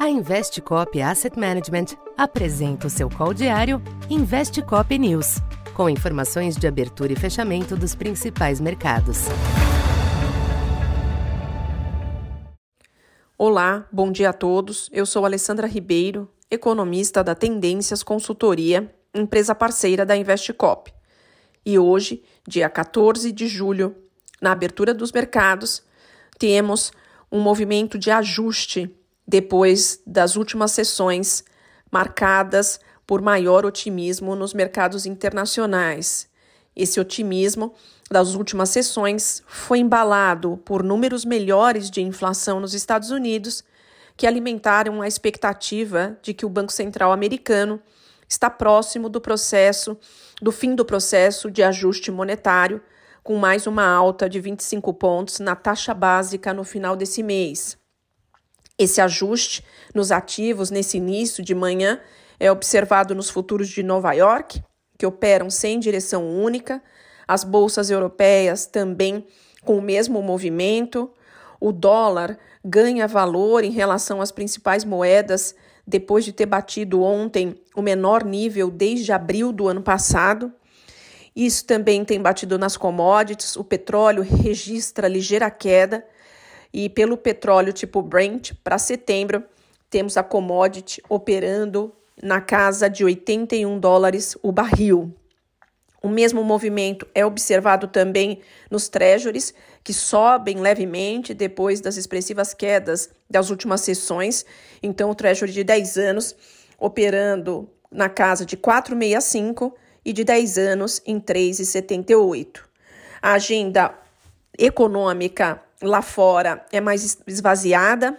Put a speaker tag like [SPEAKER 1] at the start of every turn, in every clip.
[SPEAKER 1] A Investcop Asset Management apresenta o seu call diário Investcop News, com informações de abertura e fechamento dos principais mercados.
[SPEAKER 2] Olá, bom dia a todos. Eu sou Alessandra Ribeiro, economista da Tendências Consultoria, empresa parceira da Investcop. E hoje, dia 14 de julho, na abertura dos mercados, temos um movimento de ajuste depois das últimas sessões marcadas por maior otimismo nos mercados internacionais. Esse otimismo das últimas sessões foi embalado por números melhores de inflação nos Estados Unidos, que alimentaram a expectativa de que o Banco Central americano está próximo do processo do fim do processo de ajuste monetário, com mais uma alta de 25 pontos na taxa básica no final desse mês. Esse ajuste nos ativos nesse início de manhã é observado nos futuros de Nova York, que operam sem direção única, as bolsas europeias também com o mesmo movimento. O dólar ganha valor em relação às principais moedas depois de ter batido ontem o menor nível desde abril do ano passado. Isso também tem batido nas commodities. O petróleo registra ligeira queda e pelo petróleo tipo Brent, para setembro, temos a commodity operando na casa de 81 dólares o barril. O mesmo movimento é observado também nos treasuries, que sobem levemente depois das expressivas quedas das últimas sessões. Então, o treasury de 10 anos operando na casa de 4,65 e de 10 anos em 3,78. A agenda econômica lá fora é mais esvaziada.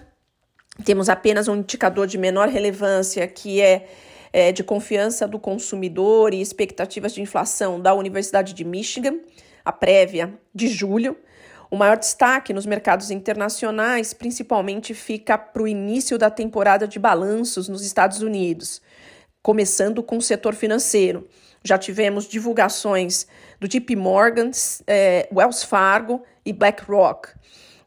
[SPEAKER 2] Temos apenas um indicador de menor relevância que é, é de confiança do consumidor e expectativas de inflação da Universidade de Michigan, a prévia de julho. O maior destaque nos mercados internacionais, principalmente, fica para o início da temporada de balanços nos Estados Unidos, começando com o setor financeiro. Já tivemos divulgações do JP Morgan, é, Wells Fargo e BlackRock.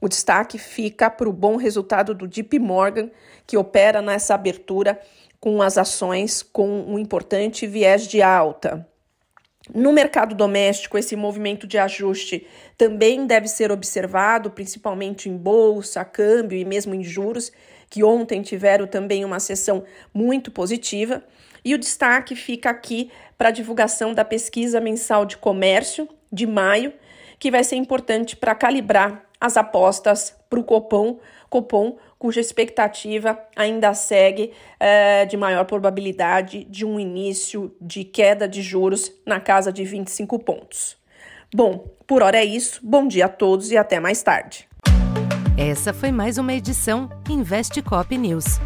[SPEAKER 2] O destaque fica para o bom resultado do JP Morgan, que opera nessa abertura com as ações com um importante viés de alta. No mercado doméstico, esse movimento de ajuste também deve ser observado, principalmente em bolsa, câmbio e mesmo em juros, que ontem tiveram também uma sessão muito positiva. E o destaque fica aqui para a divulgação da pesquisa mensal de comércio de maio, que vai ser importante para calibrar as apostas para o Copom, Copom, cuja expectativa ainda segue é, de maior probabilidade de um início de queda de juros na casa de 25 pontos. Bom, por hora é isso. Bom dia a todos e até mais tarde.
[SPEAKER 1] Essa foi mais uma edição Investe Cop News.